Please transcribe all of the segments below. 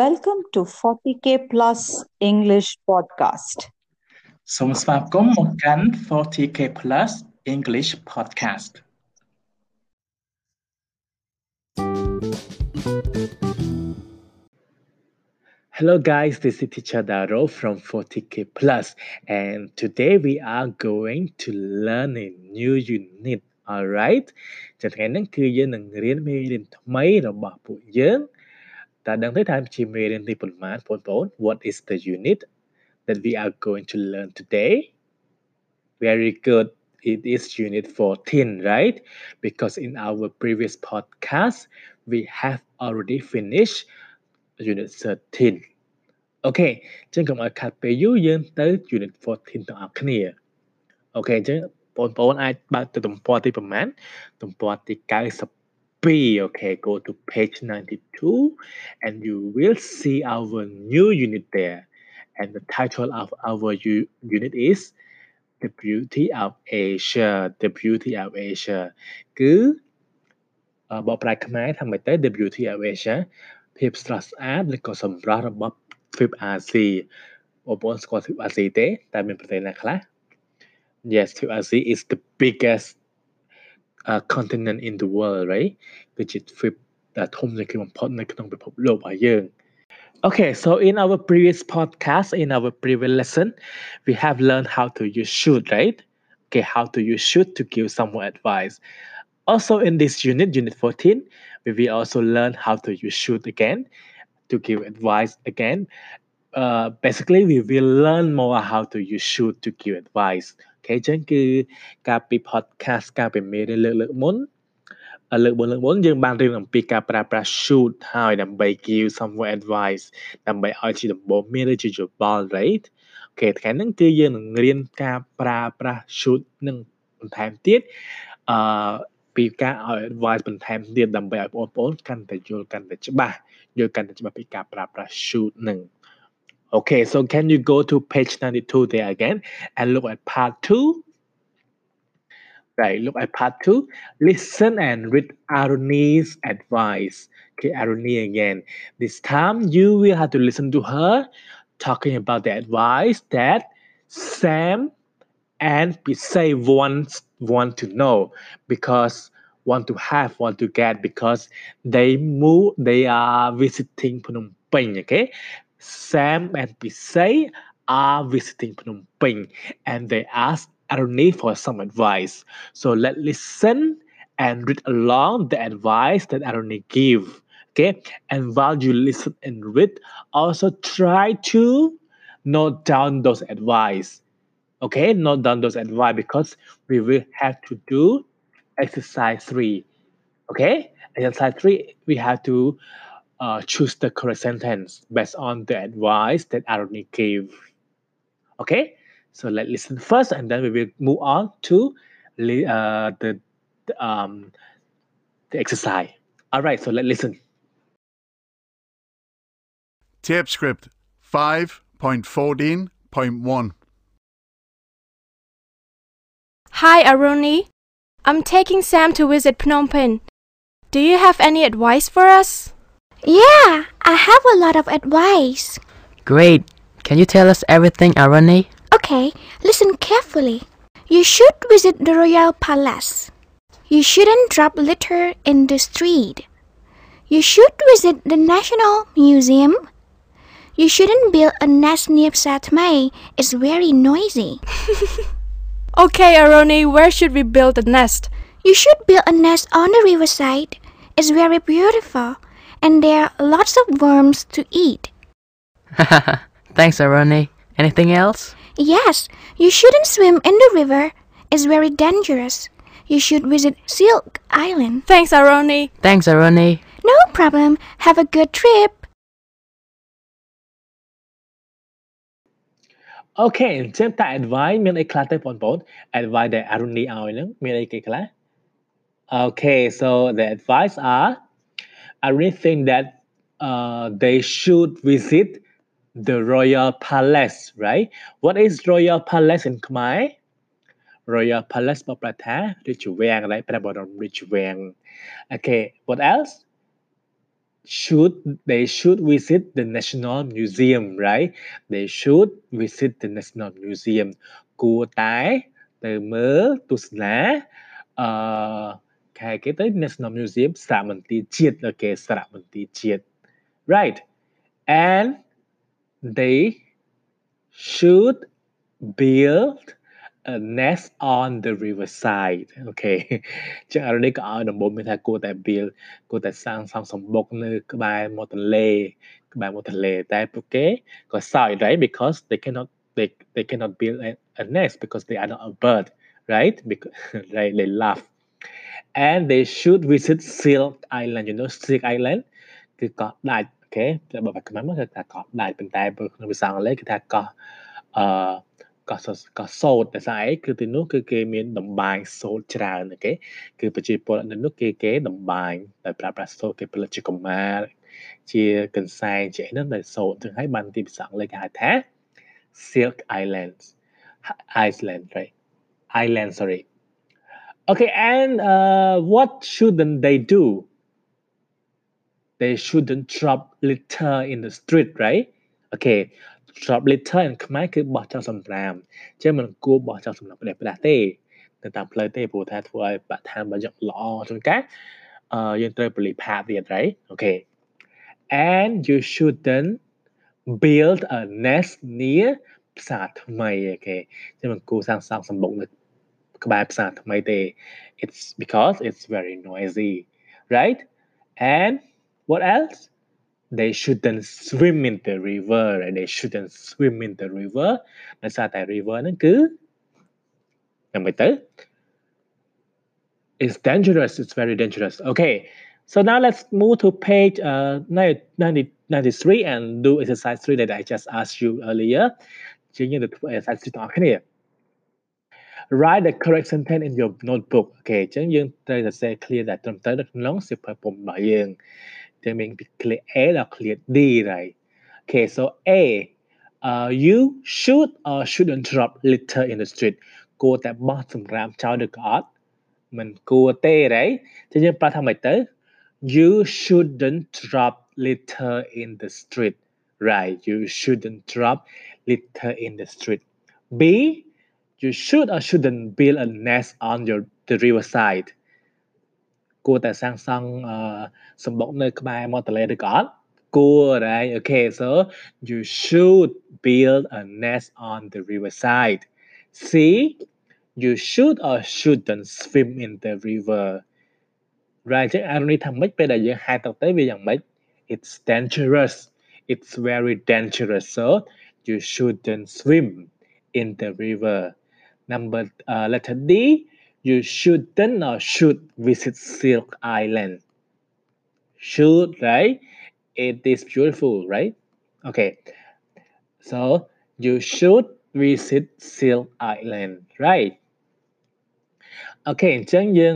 Welcome to 40K Plus English Podcast. សូមស្វាគមន៍មកកាន់ 40K Plus English Podcast Hello guys, this is Teacher Daro from 40K Plus and today we are going to learn a new unit. Alright ចាថ្ងៃនេះគឺយើងនឹងរៀនមេរៀនថ្មីរបស់ពួកយើង តើដឹងទេថាជាមេរៀនទីប៉ុន្មានបងប្អូន What is the unit that we are going to learn today? Very good. It is unit 14, right? Because in our previous podcast, we have already finished unit 13. Okay ចឹងកុំឲ្យខាត់ពេលយូរយើងទៅ unit 14ទាំងអស់គ្នាអូខេអញ្ចឹងបងប្អូនអាចបើកទៅទំព័រទីប្រហែលទំព័រទី90 B. Okay, go to page 92 and you will see our new unit there. And the title of our u- unit is The Beauty of Asia. The Beauty of Asia គឺបកប្រែខ្មែរថាម៉េចទៅ The Beauty of Asia ភាពស្រស់ស្អាតឬក៏សម្រស់របស់ទ្វីបអាស៊ីបងប្អូនស្គាល់ទ្វីបអាស៊ីទេតែមានប្រទេសណាខ្លះ Yes ទ្វីបអាស៊ី is the biggest uh, continent in the world right គឺជាទ្វីបដែលធំជាងគេបំផុតនៅក្នុងពិភពលោករបស់យើង Okay, so in our previous podcast, in our previous lesson, we have learned how to use should, right? Okay, how to use should to give someone advice. Also, in this unit, unit 14, we will also learn how to use should again to give advice again. Uh, basically, we will learn more how to use should to give advice. អូខេអញ្ចឹងគឺការពី podcast ការពីមេរៀនលើកលើកមុនលើកមុនលើកមុនយើងបានរៀនអំពីការប្រើប្រាស់ should ហើយដើម្បី give someone advice ដើម្បីឲ្យជាដំបូន្មានឬជាយោបល់ right អូខេថ្ងៃហ្នឹងគឺយើងនឹងរៀនការប្រើប្រាស់ should នឹងបន្ថែមទៀតអឺពីការឲ្យ advice បន្ថែមទៀតដើម្បីឲ្យបងប្អូនកាន់តែយល់កាន់តែច្បាស់យល់កាន់តែច្បាស់ពីការប្រើប្រាស់ should នឹង Okay, so can you go to page 92 there again and look at part 2? Right, look at part 2. Listen and read Aruni's advice. Okay, Aruni again. This time you will have to listen to her talking about the advice that Sam and Pisay want, want to know because want to have, want to get because they move, they are visiting Phnom Penh, okay? Sam and Pisay are visiting Phnom Penh and they ask Aruni for some advice. So let's listen and read along the advice that Aruni give. Okay, and while you listen and read, also try to note down those advice. Okay, note down those advice because we will have to do exercise three. Okay, exercise three, we have to uh, choose the correct sentence based on the advice that Aruni gave. Okay, so let's listen first and then we will move on to uh, the, the, um, the exercise. All right, so let's listen. Tape script 5.14.1 Hi, Aruni. I'm taking Sam to visit Phnom Penh. Do you have any advice for us? Yeah, I have a lot of advice. Great. Can you tell us everything, Aruni? Okay, listen carefully. You should visit the royal palace. You shouldn't drop litter in the street. You should visit the National Museum. You shouldn't build a nest near Satmai. It's very noisy. Okay, Aruni, where should we build a nest? You should build a nest on the riverside. It's very beautiful, and there are lots of worms to eat. Thanks, Aruni. Anything else? Yes, you shouldn't swim in the river. It's very dangerous. You should visit Silk Island. Thanks, Aruni. Thanks, Aruni. No problem. Have a good trip. โอเคចេះតែ advice មានអីខ្លះទេបងប្អូន advice ដែល Aruni ឲ្យហ្នឹងមានអីគេខ្លះ Okay, so the advice are Aruni think that uh, they should visit the royal palace right what is royal palace in Khmer royal palace បកប្រែថារាជវាំង right ព្រះបរមរាជវាំង Okay what else should they should visit the National Museum right they should visit the National Museum គួរតែទៅមើលទស្សនាអឺ ខែគេទៅ National Museum សារមន្ទីរជាតិអូខេសារមន្ទីរជាតិ right and they should build a nest on the riverside អូខេចឹងអានេះក៏ឲ្យដំបូងមានថាគួរតែ build គួរតែសាងសង់សំបុកនៅក្បែរមាត់ទន្លេក្បែរមាត់ទន្លេតែពួកគេក៏សើច right because they cannot they they cannot build a, a nest because they are not a bird right because right they laugh And they should visit Silk Island you know Silk Island គឺកោះដាច់អូខេតែបើបែបខ្មែរមកគឺថាកោះដាច់ប៉ុន្តែបើក្នុងភាសាអង់គ្លេសគឺថាកោះអឺកោះកោះសូត្រតែស្អីគឺទីនោះគឺគេមានដំបាយសូត្រច្រើនអូខេគឺប្រជាពលរដ្ឋនៅនោះគេគេដំបាយដោយប្រើប្រាស់សូត្រគេផលិតជាកម្មាជាកន្សែងជាអីហ្នឹងដែលសូត្រចឹងហើយបានទីភាសាអង់គ្លេសគេហៅថា Silk Islands Iceland right Island sorry okay and uh, what shouldn't they do they shouldn't drop litter in the street right okay drop litter ខ្មែរគឺបោះចោលសំរាមអញ្ចឹងមិនគួរបោះចោលសំរាមផ្ដេសផ្ដាស់ទេនៅតាមផ្លូវទេព្រោះថាធ្វើឲ្យបរិស្ថានរបស់យើងល្អជួនកាលអឺយើងត្រូវពលិផាតទៀត right okay and you shouldn't build a nest near ផ្សារថ្មីអូខេចឹងមិនគួរសាងសង់សម្បុកនៅ ក្បែរផ្សារថ្មីទេ it's because it's very noisy right and what else they shouldn't swim in the river and they shouldn't swim in the river ដោយសារតែ river ហ្នឹងគឺយ៉ាងម៉េចទៅ it's dangerous it's very dangerous okay so now let's move to page uh 90, 93 and do exercise 3 that I just asked you earlier ជាងយើងទៅធ្វើ exercise ទាំងអស់គ្នា write the correct sentence in your notebook អូខេអញ្ចឹងយើងត្រូវសរសេរ clear ដែលត្រឹមត្រូវនៅក្នុងសៀវភៅពុម្ពរបស់យើងចឹងមានពី clear A ដល់ clear D right okay so A uh you should or shouldn't drop litter in the street គួរតែបោះសម្រាមចោលឬក៏អត់មិនគួរទេ right ចឹងយើងប្រាប់ថាម៉េចទៅ you shouldn't drop litter in the street right you shouldn't drop litter in the street B you should or shouldn't build a nest on your the riverside គួរតែសាងសង់សម្បុកនៅក្បែរមាត់ទន្លេឬក៏អត់គួរ right okay so you should build a nest on the riverside C you should or shouldn't swim in the river right ចឹងអានេះថាម៉េចពេលដែលយើងហែទឹកទៅវាយ៉ាងម៉េច it's dangerous it's very dangerous so you shouldn't swim in the river number uh, letter D you shouldn't or should visit Silk Island should right it is beautiful right okay so you should visit Silk Island right អូខេអញ្ចឹងយើង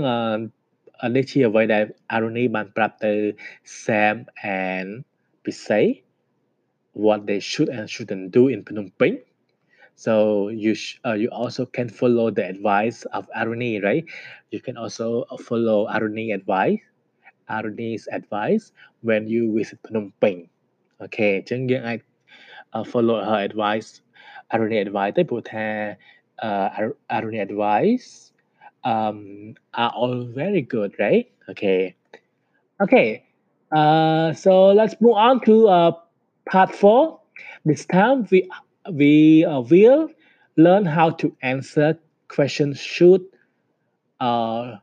អឺនេះជាអ្វីដែល Aruni បានប្រាប់ទៅ Sam and Pisay what they should and shouldn't do in Phnom Penh so you sh- uh, you also can follow the advice of Aruni, right? You can also uh, follow Aruni advice, Aruni's advice when you visit Phnom Penh. Okay, Chân Giang I follow her advice, Aruni advice. Tới her uh, Aruni advice um, are all very good, right? Okay, okay. Uh, so let's move on to uh, part four. This time we we uh, will learn how to answer questions should uh,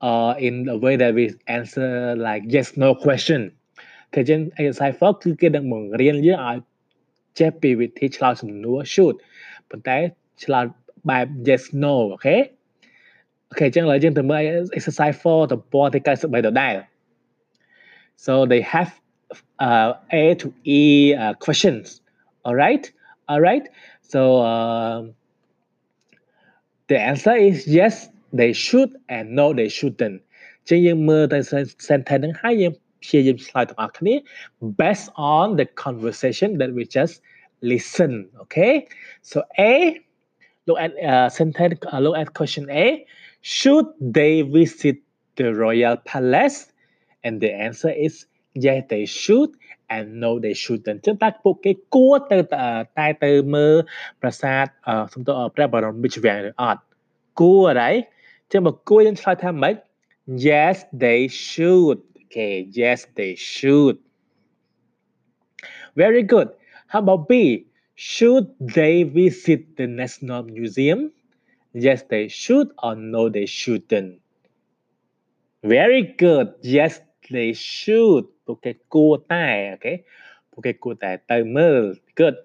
uh, in a way that we answer like yes no question គឺចឹង exercise 4គឺគេនឹងបង្រៀនយើងឲ្យចេះពីវិធីឆ្លើយសំណួរ should ប៉ុន្តែឆ្លើយបែប yes no អូខេអូខេអញ្ចឹងឥឡូវយើងទៅមើល exercise 4ទំព័រទី93ដដែល so they have uh, A to E uh, questions all right all right so um, the answer is yes they should and no they shouldn't អញ្ចឹងយើងមើលទៅ sentence ហ្នឹងហើយយើងព្យាយាមឆ្លើយទាំងអស់គ្នា based on the conversation that we just listen okay so A look at uh, sentence uh, look at question A should they visit the royal palace? And the answer is yes they should and no they shouldn't ចឹងតើពួកគេគួរទៅតែទៅមើលប្រាសាទសំទោព្រះបរមរាជវាំងឬអត់គួរអីចឹងបើគួរយើងឆ្លើយថាម៉េច yes they should okay yes they should very good how about b should they visit the national museum yes they should or no they shouldn't very good yes they should porque okay? Good.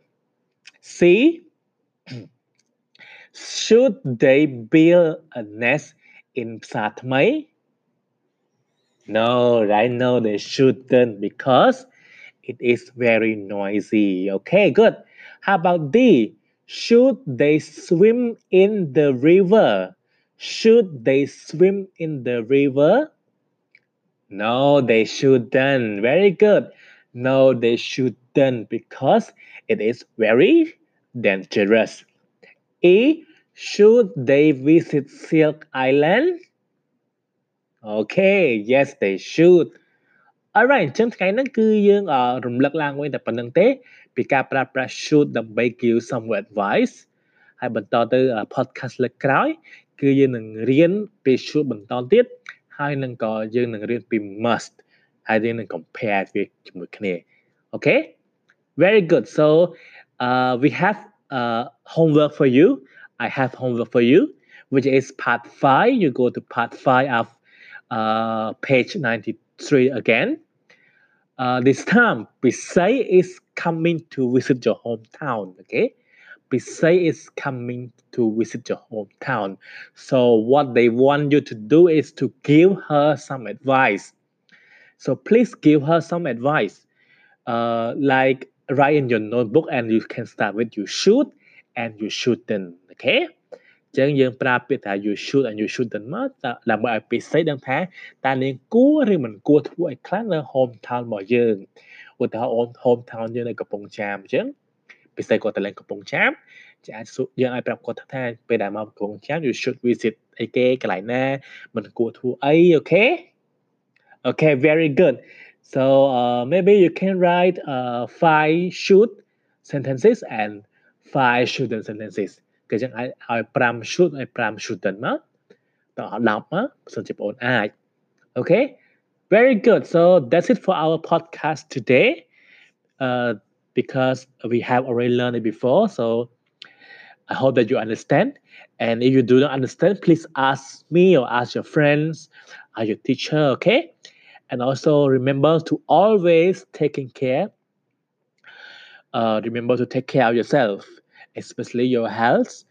C. Should they build a nest in Satmai? No, right now they shouldn't because it is very noisy. Okay, good. How about D? Should they swim in the river? Should they swim in the river? No, they shouldn't. Very good. No, they shouldn't because it is very dangerous. E. Should they visit Silk Island? Okay, yes, they should. Alright អញ្ចឹងថ្ងៃហ្នឹងគឺយើងរំលឹកឡើងវិញតែប៉ុណ្្នឹងទេពីការប្រើប្រាស់ should ដើម្បី give some advice ហើយបន្តទៅ podcast លើកក្រោយ គឺយើងនឹងរៀនពី should បន្តទៀត ហើយនឹងក៏យើងនឹងរៀនពី must ហើយយើងនឹង compare វាជាមួយគ្នា okay? Very good. So uh we have uh homework for you. I have homework for you which is part 5 you go to part 5 of uh page 93 again. Uh this time Pisay is coming to visit your hometown okay? Pisay is coming to visit your hometown. So what they want you to do is to give her some advice. So please give her some advice. Uh, like write in your notebook and you can start with you should and you shouldn't. Okay? ចឹងយើងប្រើពាក្យថា you should and you shouldn't មកដើម្បីឲ្យពិសេសដឹងថាតើនាងគួរឬមិនគួរធ្វើឲ្យខ្លាំងនៅ hometown របស់យើងឧទាហរណ៍ hometown យើងនៅកំពង់ចាមអញ្ចឹង ពិសេសគាត់ទៅលេងកំពង់ចាមចាអាចយើងអាចប្រាប់គាត់ថា ពេលដែលមកកំពង់ចាម you should visit អីគេកន្លែងណាមិនគួរធ្វើអីអូខេ Okay very good so uh, maybe you can write uh, five should sentences and five shouldn't sentences គឺចឹងអាចឲ្យ5 should ឲ្យ5 shouldn't មកតោះ10មកបើសិនជាបងអូនអាច Okay very good so that's it for our podcast today uh, because we have already learned it before. So I hope that you understand. And if you do not understand, please ask me or ask your friends or your teacher, okay? And also remember to always taking care. Uh, remember to take care of yourself, especially your health.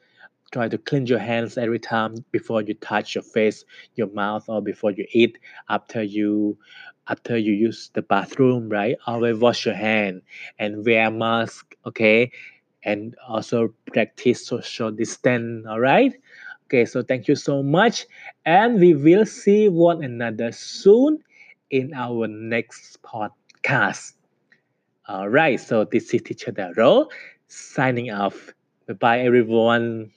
Try to cleanse your hands every time before you touch your face, your mouth, or before you eat. After you after you use the bathroom, right? Always wash your hand and wear mask, okay? And also practice social distance, all right? Okay, so thank you so much. And we will see one another soon in our next podcast. All right, so this is Teacher Daro signing off. Bye bye, everyone.